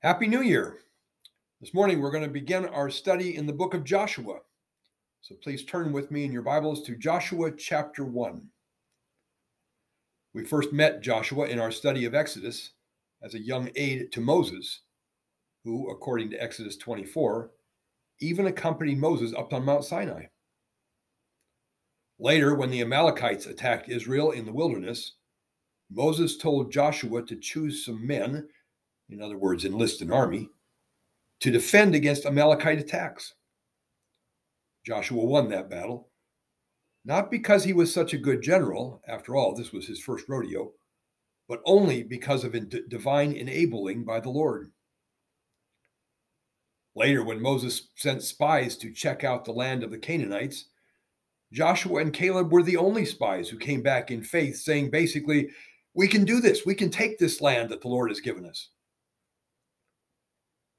Happy New Year. This morning we're going to begin our study in the book of Joshua. So please turn with me in your Bibles to Joshua chapter 1. We first met Joshua in our study of Exodus as a young aide to Moses, who, according to Exodus 24, even accompanied Moses up on Mount Sinai. Later, when the Amalekites attacked Israel in the wilderness, Moses told Joshua to choose some men, in other words, enlist an army, to defend against Amalekite attacks. Joshua won that battle, not because he was such a good general, after all, this was his first rodeo, but only because of divine enabling by the Lord. Later, when Moses sent spies to check out the land of the Canaanites, Joshua and Caleb were the only spies who came back in faith, saying basically, We can do this. We can take this land that the Lord has given us.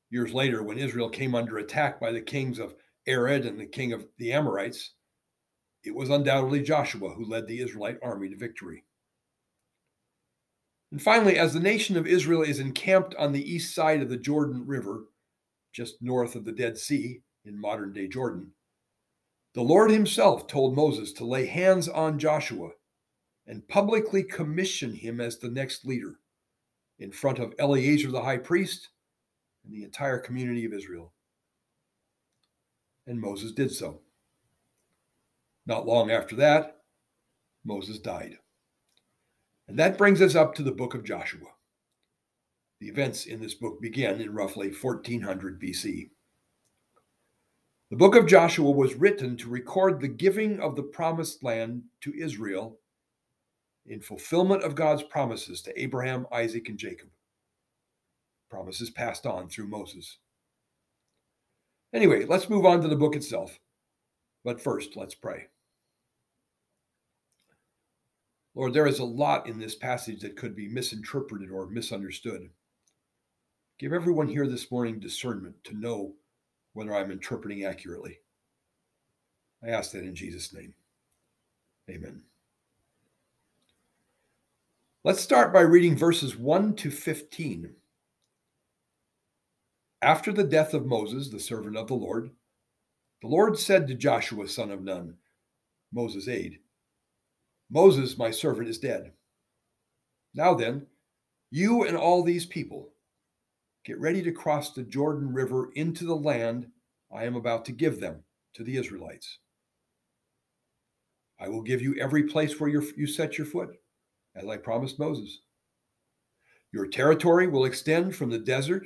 Years later, when Israel came under attack by the kings of Arad and the king of the Amorites, it was undoubtedly Joshua who led the Israelite army to victory. And finally, as the nation of Israel is encamped on the east side of the Jordan River, just north of the Dead Sea in modern day Jordan, the Lord himself told Moses to lay hands on Joshua and publicly commission him as the next leader in front of Eleazar the high priest and the entire community of Israel. And Moses did so. Not long after that, Moses died. And that brings us up to the book of Joshua. The events in this book begin in roughly 1400 BC. The book of Joshua was written to record the giving of the promised land to Israel in fulfillment of God's promises to Abraham, Isaac, and Jacob. Promises passed on through Moses. Anyway, let's move on to the book itself. But first, let's pray. Lord, there is a lot in this passage that could be misinterpreted or misunderstood. Give everyone here this morning discernment to know whether I'm interpreting accurately. I ask that in Jesus' name. Amen. Let's start by reading verses 1 to 15. After the death of Moses, the servant of the Lord, the Lord said to Joshua, son of Nun, Moses' aide, Moses, my servant, is dead. Now then, you and all these people, Get ready to cross the Jordan River into the land I am about to give them to the Israelites. I will give you every place where you set your foot, as I promised Moses. Your territory will extend from the desert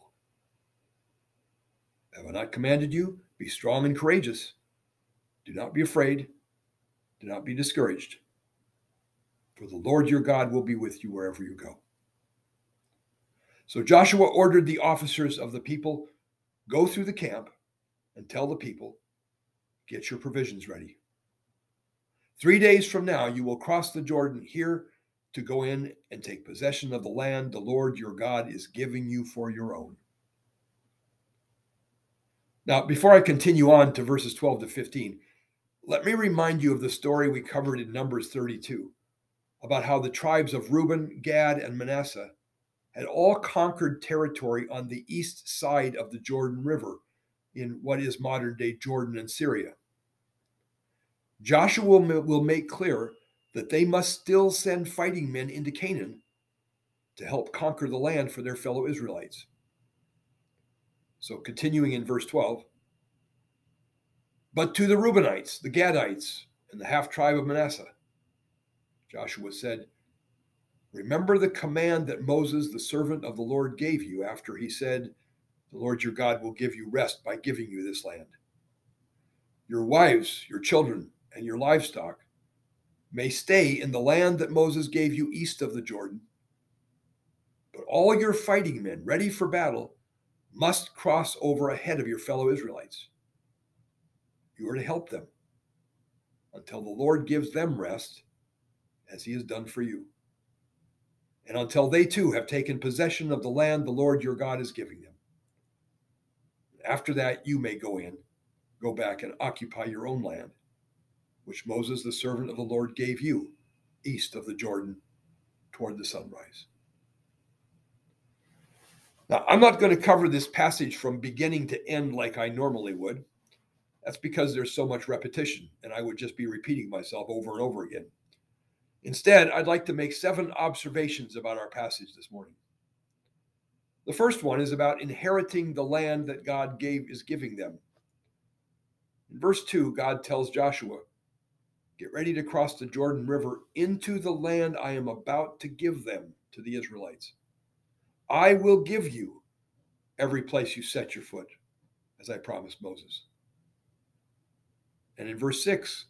Have I not commanded you? Be strong and courageous. Do not be afraid. Do not be discouraged. For the Lord your God will be with you wherever you go. So Joshua ordered the officers of the people Go through the camp and tell the people, get your provisions ready. Three days from now, you will cross the Jordan here to go in and take possession of the land the Lord your God is giving you for your own. Now, before I continue on to verses 12 to 15, let me remind you of the story we covered in Numbers 32 about how the tribes of Reuben, Gad, and Manasseh had all conquered territory on the east side of the Jordan River in what is modern day Jordan and Syria. Joshua will make clear that they must still send fighting men into Canaan to help conquer the land for their fellow Israelites. So, continuing in verse 12, but to the Reubenites, the Gadites, and the half tribe of Manasseh, Joshua said, Remember the command that Moses, the servant of the Lord, gave you after he said, The Lord your God will give you rest by giving you this land. Your wives, your children, and your livestock may stay in the land that Moses gave you east of the Jordan. But all your fighting men ready for battle must cross over ahead of your fellow Israelites. You are to help them until the Lord gives them rest, as he has done for you, and until they too have taken possession of the land the Lord your God is giving them. After that, you may go in, go back and occupy your own land which Moses, the servant of the Lord, gave you east of the Jordan toward the sunrise. Now, I'm not going to cover this passage from beginning to end like I normally would. That's because there's so much repetition, and I would just be repeating myself over and over again. Instead, I'd like to make seven observations about our passage this morning. The first one is about inheriting the land that God gave is giving them. In verse 2, God tells Joshua, Get ready to cross the Jordan River into the land I am about to give them to the Israelites. I will give you every place you set your foot, as I promised Moses. And in verse 6,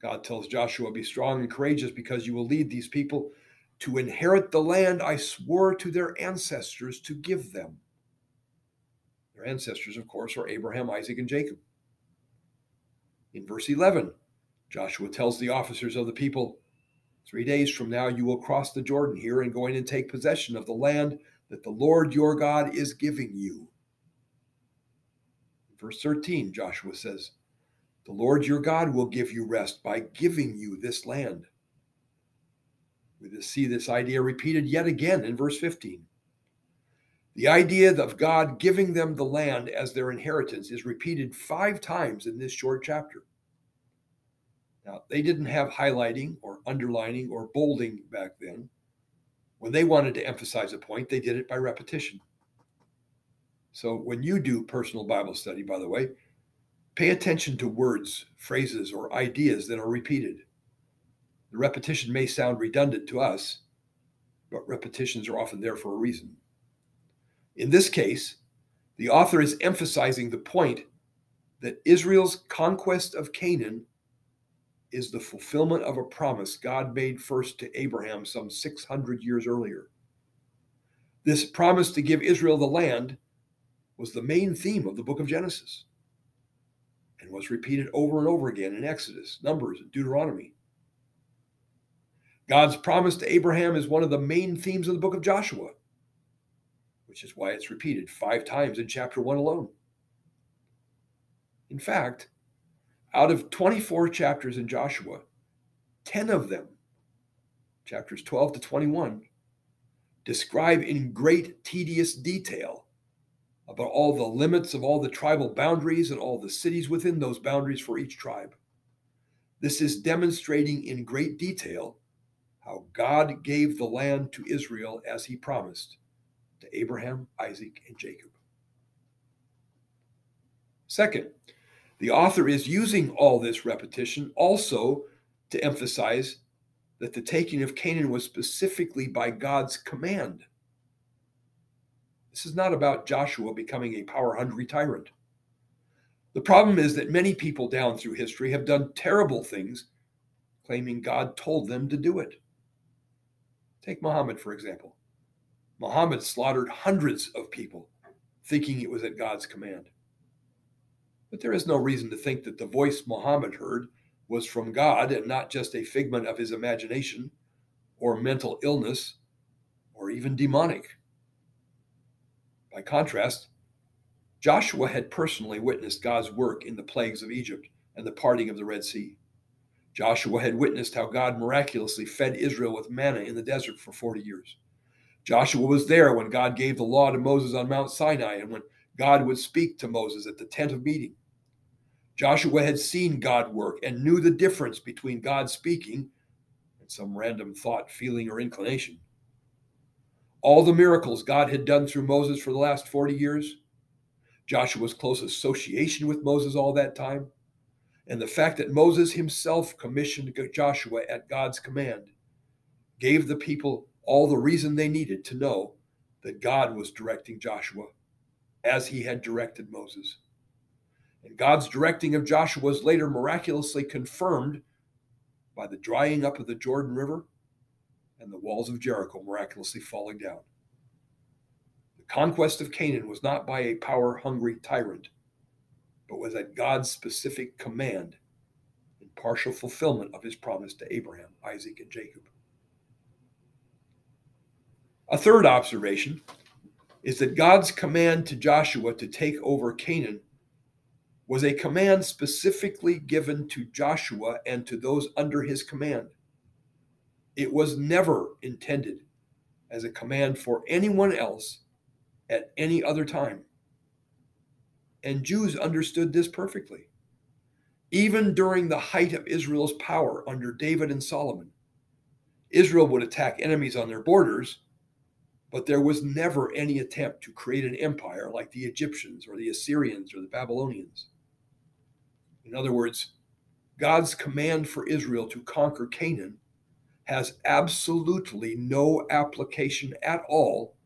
God tells Joshua, Be strong and courageous because you will lead these people to inherit the land I swore to their ancestors to give them. Their ancestors, of course, are Abraham, Isaac, and Jacob. In verse 11, Joshua tells the officers of the people, Three days from now, you will cross the Jordan here and go in and take possession of the land that the Lord your God is giving you. Verse 13, Joshua says, The Lord your God will give you rest by giving you this land. We see this idea repeated yet again in verse 15. The idea of God giving them the land as their inheritance is repeated five times in this short chapter. Now, they didn't have highlighting or underlining or bolding back then. When they wanted to emphasize a point, they did it by repetition. So when you do personal Bible study, by the way, pay attention to words, phrases, or ideas that are repeated. The repetition may sound redundant to us, but repetitions are often there for a reason. In this case, the author is emphasizing the point that Israel's conquest of Canaan is the fulfillment of a promise God made first to Abraham some 600 years earlier. This promise to give Israel the land was the main theme of the book of Genesis and was repeated over and over again in Exodus, Numbers, and Deuteronomy. God's promise to Abraham is one of the main themes of the book of Joshua, which is why it's repeated five times in chapter one alone. In fact, out of 24 chapters in Joshua, 10 of them, chapters 12 to 21, describe in great tedious detail about all the limits of all the tribal boundaries and all the cities within those boundaries for each tribe. This is demonstrating in great detail how God gave the land to Israel as he promised to Abraham, Isaac, and Jacob. Second, the author is using all this repetition also to emphasize that the taking of Canaan was specifically by God's command. This is not about Joshua becoming a power hungry tyrant. The problem is that many people down through history have done terrible things, claiming God told them to do it. Take Muhammad, for example. Muhammad slaughtered hundreds of people, thinking it was at God's command. But there is no reason to think that the voice Muhammad heard was from God and not just a figment of his imagination or mental illness or even demonic. By contrast, Joshua had personally witnessed God's work in the plagues of Egypt and the parting of the Red Sea. Joshua had witnessed how God miraculously fed Israel with manna in the desert for 40 years. Joshua was there when God gave the law to Moses on Mount Sinai and when God would speak to Moses at the tent of meeting. Joshua had seen God work and knew the difference between God speaking and some random thought, feeling, or inclination. All the miracles God had done through Moses for the last 40 years, Joshua's close association with Moses all that time, and the fact that Moses himself commissioned Joshua at God's command gave the people all the reason they needed to know that God was directing Joshua as he had directed Moses. And God's directing of Joshua was later miraculously confirmed by the drying up of the Jordan River and the walls of Jericho miraculously falling down. The conquest of Canaan was not by a power hungry tyrant, but was at God's specific command in partial fulfillment of his promise to Abraham, Isaac, and Jacob. A third observation is that God's command to Joshua to take over Canaan was a command specifically given to Joshua and to those under his command. It was never intended as a command for anyone else at any other time. And Jews understood this perfectly. Even during the height of Israel's power under David and Solomon, Israel would attack enemies on their borders but there was never any attempt to create an empire like the Egyptians or the Assyrians or the Babylonians. In other words, God's command for Israel to conquer Canaan has absolutely no application at all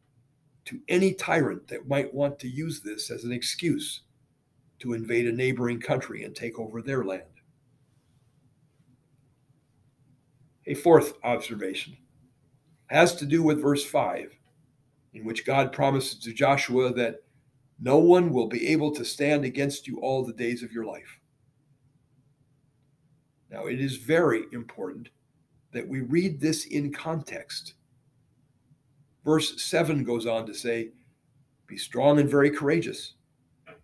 to any tyrant that might want to use this as an excuse to invade a neighboring country and take over their land. A fourth observation has to do with verse 5 in which God promises to Joshua that no one will be able to stand against you all the days of your life. Now, it is very important that we read this in context. Verse 7 goes on to say, Be strong and very courageous.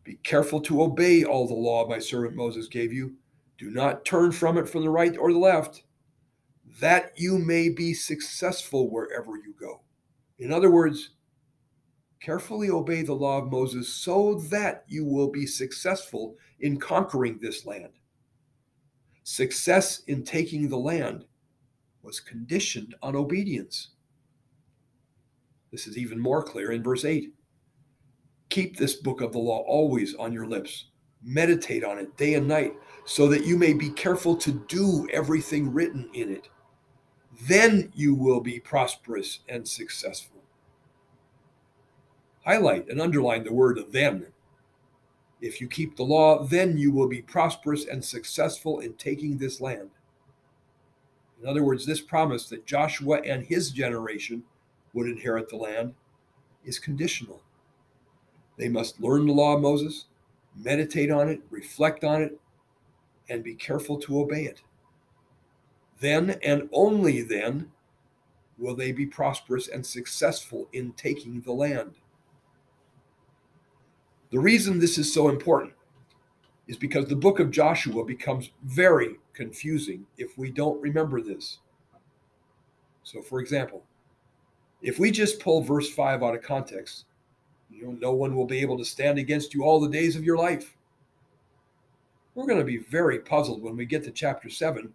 Be careful to obey all the law my servant Moses gave you. Do not turn from it from the right or the left, that you may be successful wherever you go. In other words, Carefully obey the law of Moses so that you will be successful in conquering this land. Success in taking the land was conditioned on obedience. This is even more clear in verse 8. Keep this book of the law always on your lips. Meditate on it day and night, so that you may be careful to do everything written in it. Then you will be prosperous and successful highlight and underline the word then. If you keep the law, then you will be prosperous and successful in taking this land. In other words, this promise that Joshua and his generation would inherit the land is conditional. They must learn the law of Moses, meditate on it, reflect on it, and be careful to obey it. Then and only then will they be prosperous and successful in taking the land. The reason this is so important is because the book of Joshua becomes very confusing if we don't remember this. So, for example, if we just pull verse 5 out of context, you know, no one will be able to stand against you all the days of your life. We're going to be very puzzled when we get to chapter 7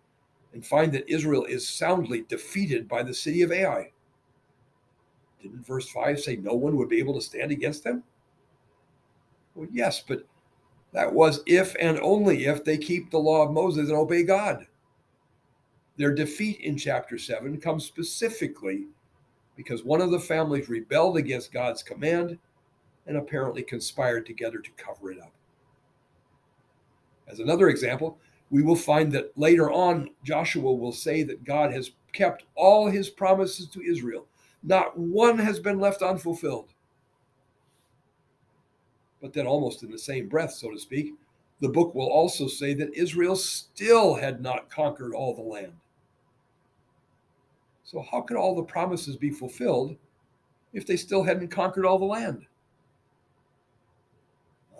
and find that Israel is soundly defeated by the city of Ai. Didn't verse 5 say no one would be able to stand against them? Well, yes, but that was if and only if they keep the law of Moses and obey God. Their defeat in chapter 7 comes specifically because one of the families rebelled against God's command and apparently conspired together to cover it up. As another example, we will find that later on, Joshua will say that God has kept all his promises to Israel. Not one has been left unfulfilled. But then, almost in the same breath, so to speak, the book will also say that Israel still had not conquered all the land. So, how could all the promises be fulfilled if they still hadn't conquered all the land?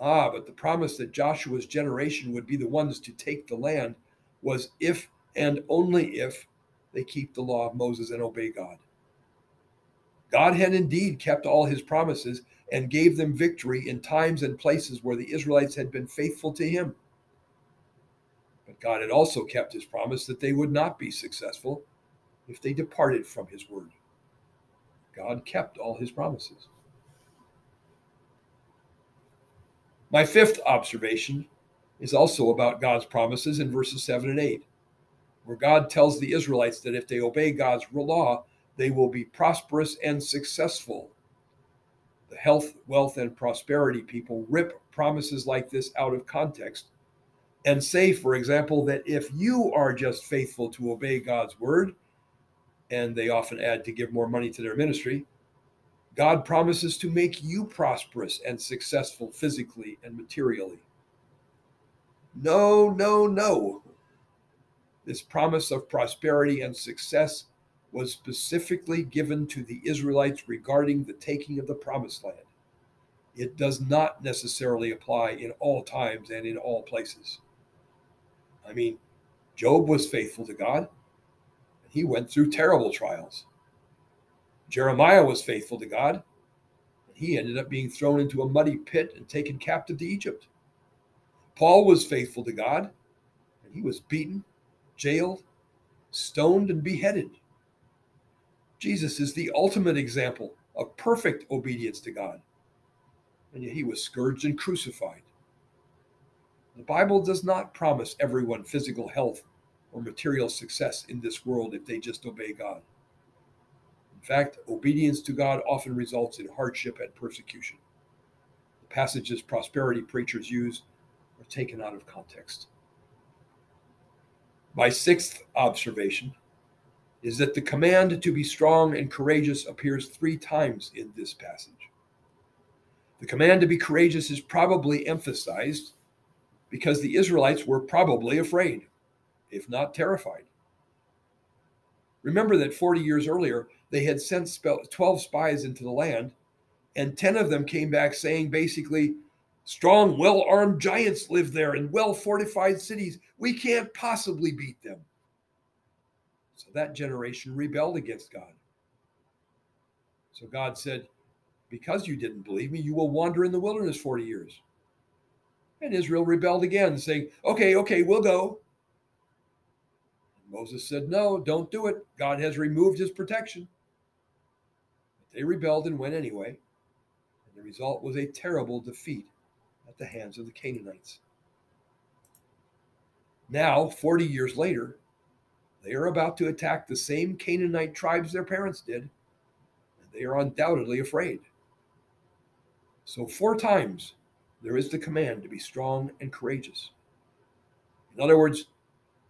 Ah, but the promise that Joshua's generation would be the ones to take the land was if and only if they keep the law of Moses and obey God. God had indeed kept all his promises and gave them victory in times and places where the Israelites had been faithful to him. But God had also kept his promise that they would not be successful if they departed from his word. God kept all his promises. My fifth observation is also about God's promises in verses 7 and 8, where God tells the Israelites that if they obey God's law, they will be prosperous and successful. The health, wealth, and prosperity people rip promises like this out of context and say, for example, that if you are just faithful to obey God's word, and they often add to give more money to their ministry, God promises to make you prosperous and successful physically and materially. No, no, no. This promise of prosperity and success was specifically given to the Israelites regarding the taking of the promised land. It does not necessarily apply in all times and in all places. I mean, Job was faithful to God. And he went through terrible trials. Jeremiah was faithful to God. and He ended up being thrown into a muddy pit and taken captive to Egypt. Paul was faithful to God, and he was beaten, jailed, stoned, and beheaded. Jesus is the ultimate example of perfect obedience to God, and yet he was scourged and crucified. The Bible does not promise everyone physical health or material success in this world if they just obey God. In fact, obedience to God often results in hardship and persecution. The passages prosperity preachers use are taken out of context. My sixth observation is that the command to be strong and courageous appears three times in this passage. The command to be courageous is probably emphasized because the Israelites were probably afraid, if not terrified. Remember that 40 years earlier, they had sent 12 spies into the land, and 10 of them came back saying basically, strong, well armed giants live there in well fortified cities. We can't possibly beat them. So that generation rebelled against God. So God said, Because you didn't believe me, you will wander in the wilderness 40 years. And Israel rebelled again, saying, Okay, okay, we'll go. Moses said, No, don't do it. God has removed his protection. But they rebelled and went anyway. And the result was a terrible defeat at the hands of the Canaanites. Now, 40 years later, they are about to attack the same Canaanite tribes their parents did, and they are undoubtedly afraid. So, four times there is the command to be strong and courageous. In other words,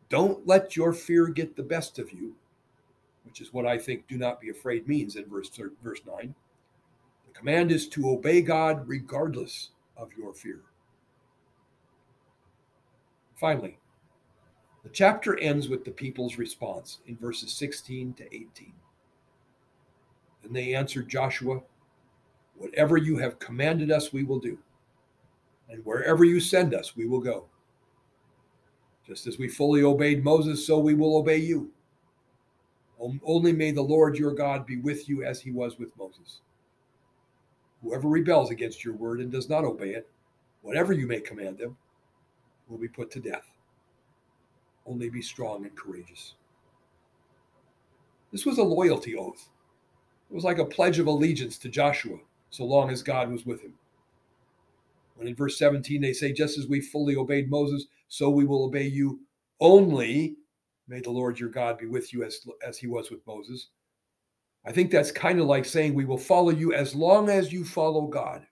don't let your fear get the best of you, which is what I think do not be afraid means in verse, verse 9. The command is to obey God regardless of your fear. Finally, the chapter ends with the people's response in verses 16 to 18. And they answered Joshua, Whatever you have commanded us, we will do and wherever you send us, we will go. Just as we fully obeyed Moses, so we will obey you. Only may the Lord your God be with you as he was with Moses. Whoever rebels against your word and does not obey it, whatever you may command them, will be put to death. Only be strong and courageous. This was a loyalty oath. It was like a pledge of allegiance to Joshua, so long as God was with him. When in verse 17 they say, just as we fully obeyed Moses, so we will obey you only. May the Lord your God be with you as, as he was with Moses. I think that's kind of like saying we will follow you as long as you follow God.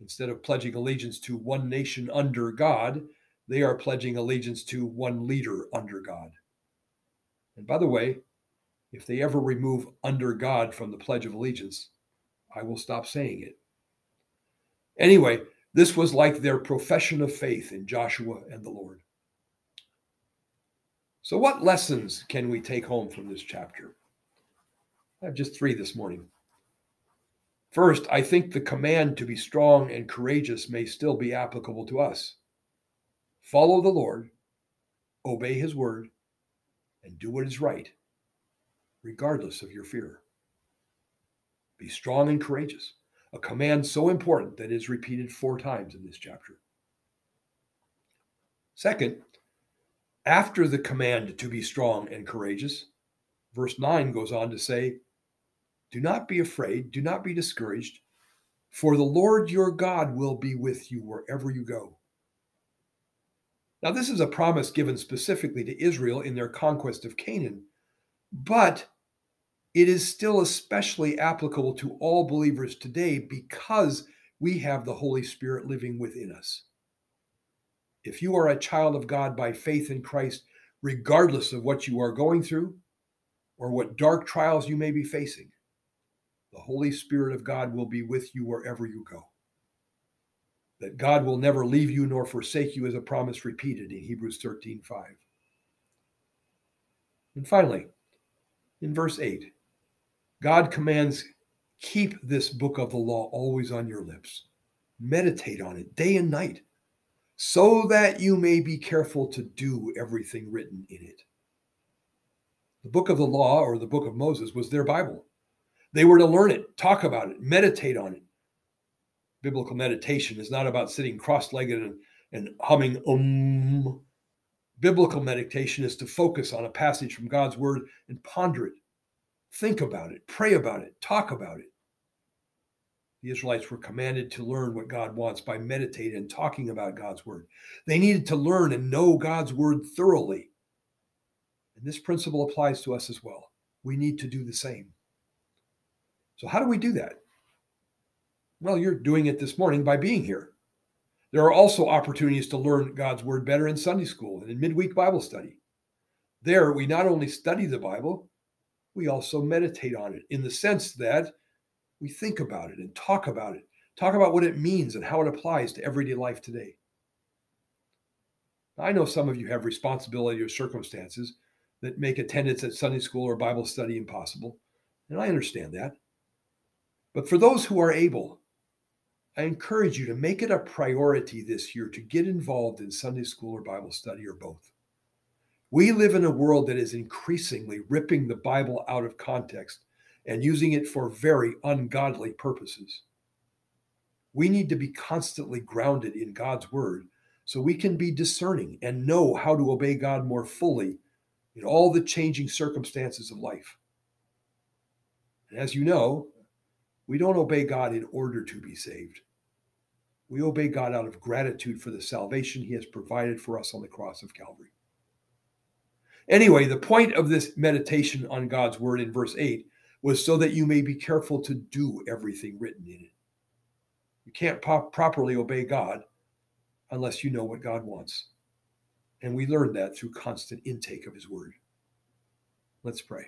Instead of pledging allegiance to one nation under God, they are pledging allegiance to one leader under God. And by the way, if they ever remove under God from the Pledge of Allegiance, I will stop saying it. Anyway, this was like their profession of faith in Joshua and the Lord. So, what lessons can we take home from this chapter? I have just three this morning. First, I think the command to be strong and courageous may still be applicable to us. Follow the Lord, obey his word, and do what is right, regardless of your fear. Be strong and courageous a command so important that is repeated four times in this chapter. Second, after the command to be strong and courageous, verse 9 goes on to say, Do not be afraid, do not be discouraged, For the Lord your God will be with you wherever you go. Now, this is a promise given specifically to Israel in their conquest of Canaan, but it is still especially applicable to all believers today because we have the Holy Spirit living within us. If you are a child of God by faith in Christ, regardless of what you are going through or what dark trials you may be facing, the Holy Spirit of God will be with you wherever you go that God will never leave you nor forsake you is a promise repeated in Hebrews 13 5. And finally, in verse 8, God commands, Keep this book of the law always on your lips. Meditate on it day and night, so that you may be careful to do everything written in it. The book of the law, or the book of Moses, was their Bible. They were to learn it, talk about it, meditate on it, biblical meditation is not about sitting cross-legged and, and humming um. Biblical meditation is to focus on a passage from God's word and ponder it, think about it, pray about it, talk about it. The Israelites were commanded to learn what God wants by meditating and talking about God's word. They needed to learn and know God's word thoroughly. And this principle applies to us as well. We need to do the same. So, how do we do that? Well, you're doing it this morning by being here. There are also opportunities to learn God's word better in Sunday school and in midweek Bible study. There, we not only study the Bible, we also meditate on it in the sense that we think about it and talk about it, talk about what it means and how it applies to everyday life today. I know some of you have responsibility or circumstances that make attendance at Sunday school or Bible study impossible, and I understand that. But for those who are able, I encourage you to make it a priority this year to get involved in Sunday school or Bible study or both. We live in a world that is increasingly ripping the Bible out of context and using it for very ungodly purposes. We need to be constantly grounded in God's word so we can be discerning and know how to obey God more fully in all the changing circumstances of life. And as you know, we don't obey God in order to be saved. We obey God out of gratitude for the salvation he has provided for us on the cross of Calvary. Anyway, the point of this meditation on God's word in verse 8 was so that you may be careful to do everything written in it. You can't properly obey God unless you know what God wants. And we learn that through constant intake of his word. Let's pray.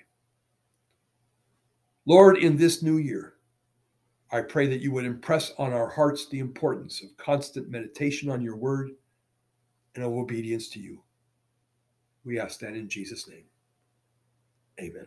Lord, in this new year, I pray that you would impress on our hearts the importance of constant meditation on your word and of obedience to you. We ask that in Jesus' name. Amen.